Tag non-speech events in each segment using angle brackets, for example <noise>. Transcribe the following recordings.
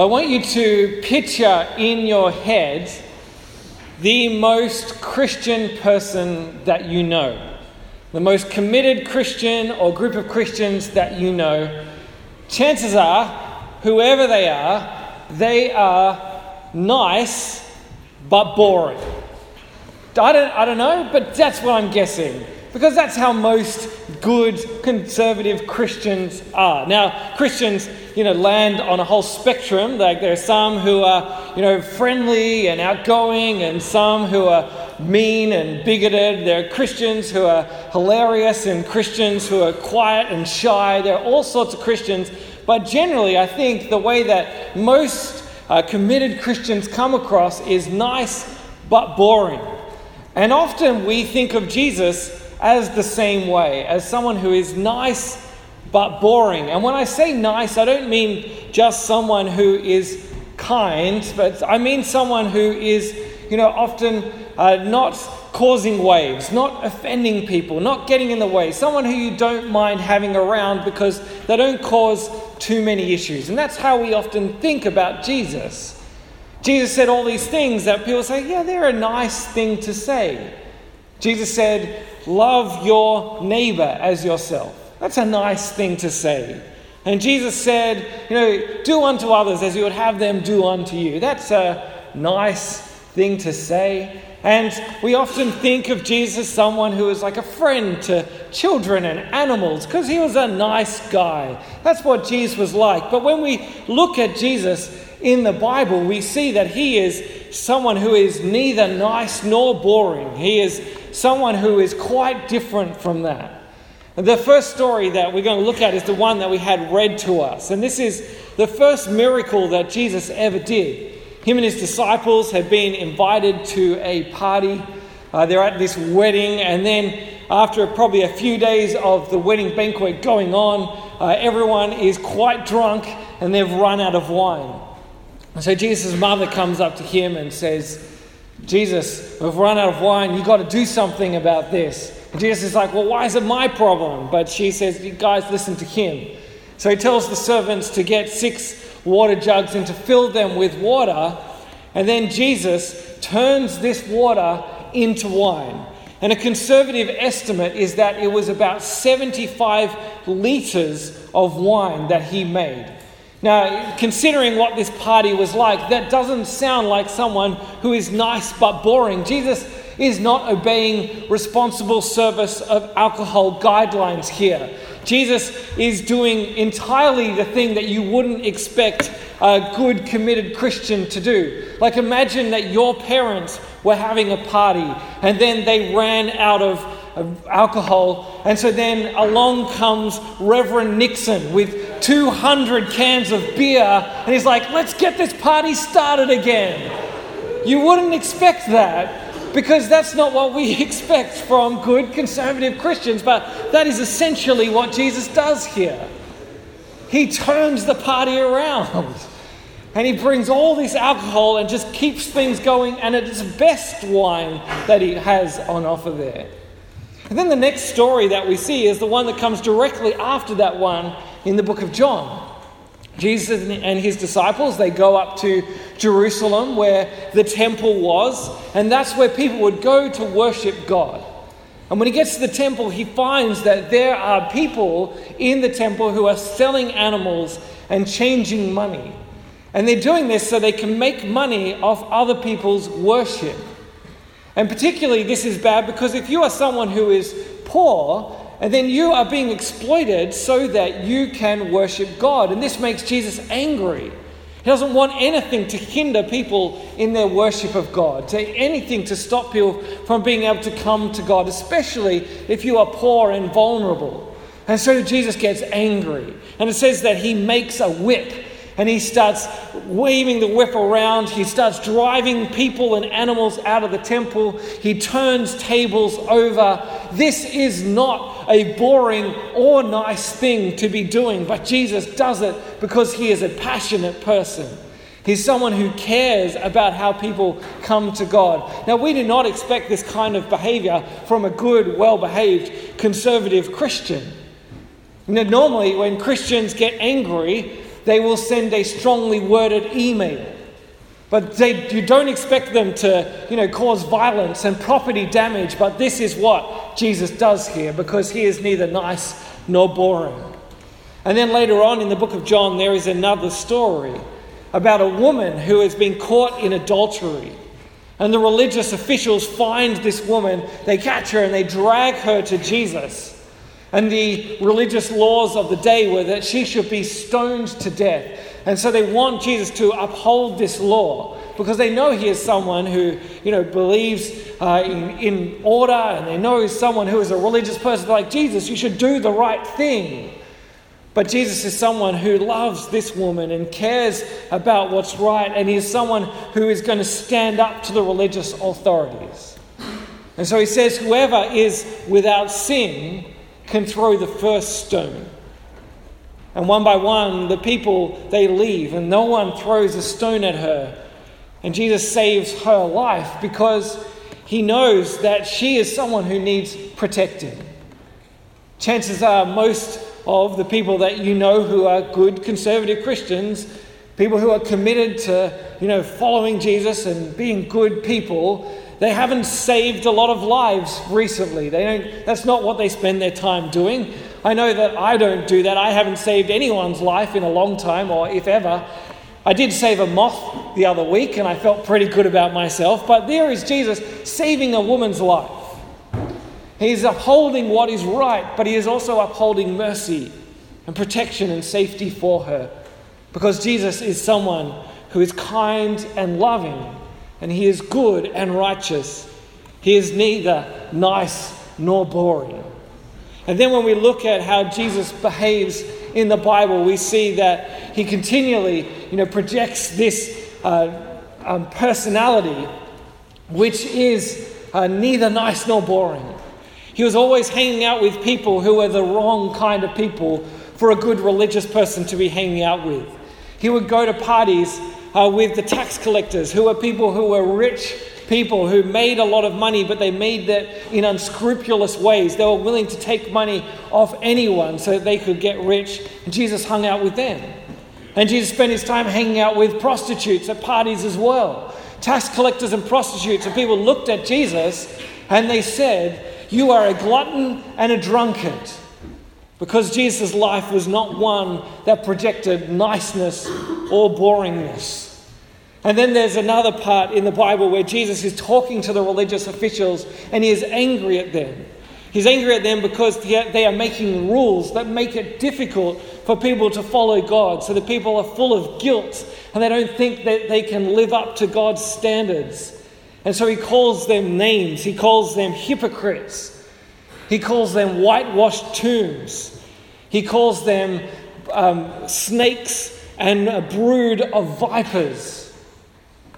I want you to picture in your head the most Christian person that you know, the most committed Christian or group of Christians that you know. Chances are, whoever they are, they are nice but boring. I don't, I don't know, but that's what I'm guessing. Because that's how most good conservative Christians are. Now, Christians, you know, land on a whole spectrum. Like there are some who are, you know, friendly and outgoing, and some who are mean and bigoted. There are Christians who are hilarious, and Christians who are quiet and shy. There are all sorts of Christians. But generally, I think the way that most uh, committed Christians come across is nice but boring. And often we think of Jesus as the same way, as someone who is nice but boring. And when I say nice, I don't mean just someone who is kind, but I mean someone who is, you know, often uh, not causing waves, not offending people, not getting in the way, someone who you don't mind having around because they don't cause too many issues. And that's how we often think about Jesus. Jesus said all these things that people say, yeah, they're a nice thing to say. Jesus said, Love your neighbor as yourself. That's a nice thing to say. And Jesus said, You know, do unto others as you would have them do unto you. That's a nice thing to say. And we often think of Jesus as someone who is like a friend to children and animals because he was a nice guy. That's what Jesus was like. But when we look at Jesus in the Bible, we see that he is someone who is neither nice nor boring. He is someone who is quite different from that. The first story that we're going to look at is the one that we had read to us. And this is the first miracle that Jesus ever did. Him and his disciples had been invited to a party. Uh, they're at this wedding, and then after probably a few days of the wedding banquet going on, uh, everyone is quite drunk and they've run out of wine. And so Jesus' mother comes up to him and says, Jesus, we've run out of wine. You've got to do something about this. Jesus is like, Well, why is it my problem? But she says, You guys listen to him. So he tells the servants to get six water jugs and to fill them with water. And then Jesus turns this water into wine. And a conservative estimate is that it was about 75 litres of wine that he made. Now, considering what this party was like, that doesn't sound like someone who is nice but boring. Jesus is not obeying responsible service of alcohol guidelines here. Jesus is doing entirely the thing that you wouldn't expect a good, committed Christian to do. Like, imagine that your parents were having a party and then they ran out of alcohol. And so then along comes Reverend Nixon with 200 cans of beer, and he's like, let's get this party started again. You wouldn't expect that because that's not what we <laughs> expect from good conservative Christians, but that is essentially what Jesus does here. He turns the party around. <laughs> And he brings all this alcohol and just keeps things going, and it's best wine that he has on offer there. And then the next story that we see is the one that comes directly after that one in the book of John. Jesus and his disciples, they go up to Jerusalem where the temple was, and that's where people would go to worship God. And when he gets to the temple, he finds that there are people in the temple who are selling animals and changing money. And they're doing this so they can make money off other people's worship. And particularly, this is bad because if you are someone who is poor, and then you are being exploited so that you can worship God. And this makes Jesus angry. He doesn't want anything to hinder people in their worship of God, to anything to stop people from being able to come to God, especially if you are poor and vulnerable. And so Jesus gets angry. And it says that he makes a whip and he starts waving the whip around. He starts driving people and animals out of the temple. He turns tables over. This is not a boring or nice thing to be doing, but Jesus does it because he is a passionate person. He's someone who cares about how people come to God. Now, we do not expect this kind of behavior from a good, well behaved, conservative Christian. Know, normally, when Christians get angry, they will send a strongly worded email. But they, you don't expect them to, you know, cause violence and property damage. But this is what Jesus does here because he is neither nice nor boring. And then later on in the book of John, there is another story about a woman who has been caught in adultery. And the religious officials find this woman, they catch her and they drag her to Jesus. And the religious laws of the day were that she should be stoned to death. And so they want Jesus to uphold this law because they know he is someone who, you know, believes uh, in, in order and they know he's someone who is a religious person. Like, Jesus, you should do the right thing. But Jesus is someone who loves this woman and cares about what's right, and he is someone who is going to stand up to the religious authorities. And so he says, Whoever is without sin can throw the first stone. And one by one, the people they leave, and no one throws a stone at her. And Jesus saves her life because he knows that she is someone who needs protecting. Chances are, most of the people that you know who are good conservative Christians, people who are committed to, you know, following Jesus and being good people, they haven't saved a lot of lives recently. They don't, that's not what they spend their time doing. I know that I don't do that. I haven't saved anyone's life in a long time, or if ever. I did save a moth the other week, and I felt pretty good about myself. But there is Jesus saving a woman's life. He's upholding what is right, but he is also upholding mercy and protection and safety for her. Because Jesus is someone who is kind and loving, and he is good and righteous. He is neither nice nor boring. And then when we look at how Jesus behaves in the Bible, we see that he continually you know, projects this uh, um, personality which is uh, neither nice nor boring. He was always hanging out with people who were the wrong kind of people for a good religious person to be hanging out with. He would go to parties uh, with the tax collectors, who were people who were rich people who made a lot of money, but they made that in unscrupulous ways. They were willing to take money off anyone so that they could get rich. And Jesus hung out with them. And Jesus spent his time hanging out with prostitutes at parties as well. Tax collectors and prostitutes, and people looked at Jesus and they said, you are a glutton and a drunkard. Because Jesus' life was not one that projected niceness or boringness. And then there's another part in the Bible where Jesus is talking to the religious officials and he is angry at them. He's angry at them because they are making rules that make it difficult for people to follow God. So the people are full of guilt and they don't think that they can live up to God's standards. And so he calls them names, he calls them hypocrites, he calls them whitewashed tombs, he calls them um, snakes and a brood of vipers.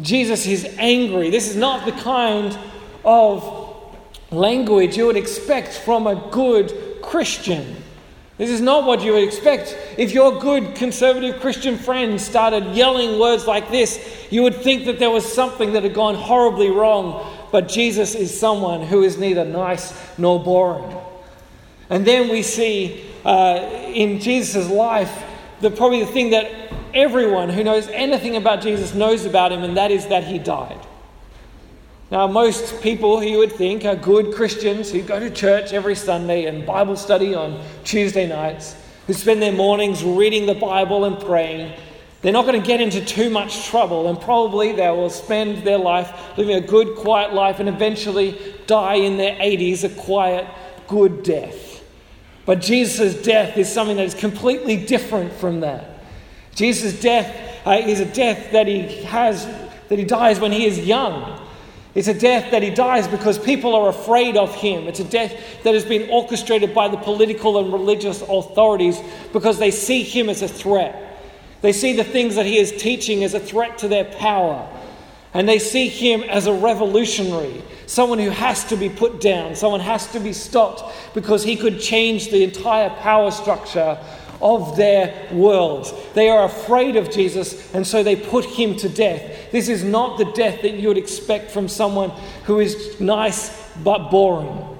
Jesus is angry. This is not the kind of language you would expect from a good Christian. This is not what you would expect. If your good conservative Christian friends started yelling words like this, you would think that there was something that had gone horribly wrong. But Jesus is someone who is neither nice nor boring. And then we see uh, in Jesus' life the, probably the thing that everyone who knows anything about Jesus knows about him, and that is that he died. Now, most people who you would think are good Christians who go to church every Sunday and Bible study on Tuesday nights, who spend their mornings reading the Bible and praying. They're not going to get into too much trouble, and probably they will spend their life living a good, quiet life and eventually die in their 80s a quiet, good death. But Jesus' death is something that is completely different from that. Jesus' death uh, is a death that he has, that he dies when he is young. It's a death that he dies because people are afraid of him. It's a death that has been orchestrated by the political and religious authorities because they see him as a threat. They see the things that he is teaching as a threat to their power. And they see him as a revolutionary, someone who has to be put down, someone has to be stopped because he could change the entire power structure of their world. They are afraid of Jesus, and so they put him to death. This is not the death that you would expect from someone who is nice but boring.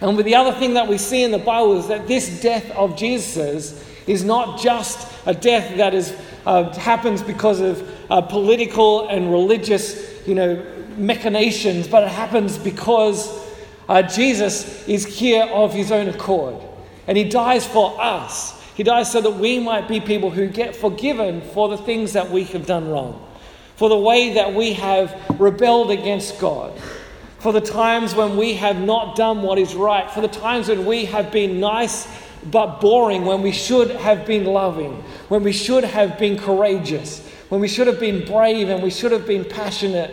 And with the other thing that we see in the Bible is that this death of Jesus is not just a death that is, uh, happens because of uh, political and religious, you know, machinations, but it happens because uh, Jesus is here of his own accord. And he dies for us. He dies so that we might be people who get forgiven for the things that we have done wrong, for the way that we have rebelled against God, for the times when we have not done what is right, for the times when we have been nice but boring, when we should have been loving, when we should have been courageous, when we should have been brave and we should have been passionate,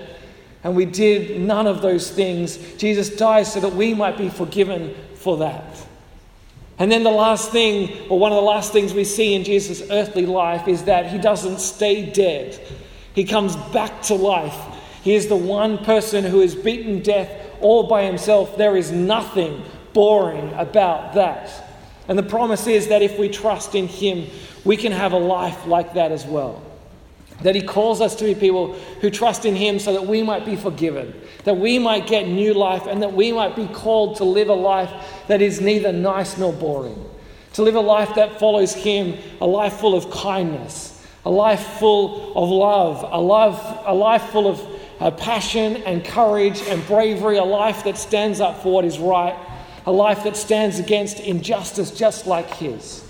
and we did none of those things. Jesus dies so that we might be forgiven for that. And then the last thing, or one of the last things we see in Jesus' earthly life, is that he doesn't stay dead. He comes back to life. He is the one person who has beaten death all by himself. There is nothing boring about that. And the promise is that if we trust in him, we can have a life like that as well. That he calls us to be people who trust in him so that we might be forgiven, that we might get new life, and that we might be called to live a life that is neither nice nor boring. To live a life that follows him, a life full of kindness, a life full of love, a life, a life full of uh, passion and courage and bravery, a life that stands up for what is right, a life that stands against injustice just like his.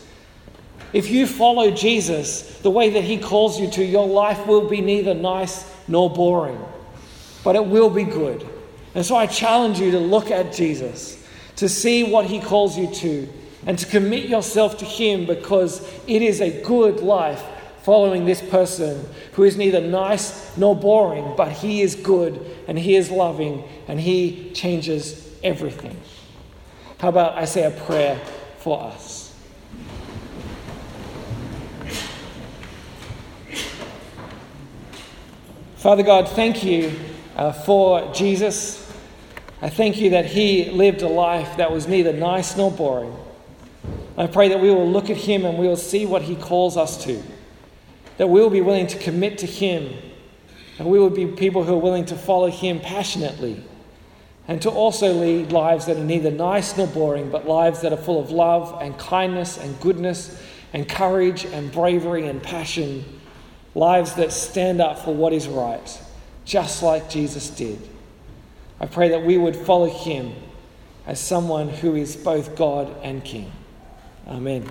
If you follow Jesus the way that he calls you to, your life will be neither nice nor boring, but it will be good. And so I challenge you to look at Jesus, to see what he calls you to, and to commit yourself to him because it is a good life following this person who is neither nice nor boring, but he is good and he is loving and he changes everything. How about I say a prayer for us? Father God, thank you uh, for Jesus. I thank you that he lived a life that was neither nice nor boring. I pray that we will look at him and we will see what he calls us to, that we will be willing to commit to him, and we will be people who are willing to follow him passionately, and to also lead lives that are neither nice nor boring, but lives that are full of love and kindness and goodness and courage and bravery and passion lives that stand up for what is right, just like Jesus did. I pray that we would follow him as someone who is both God and King. Amen.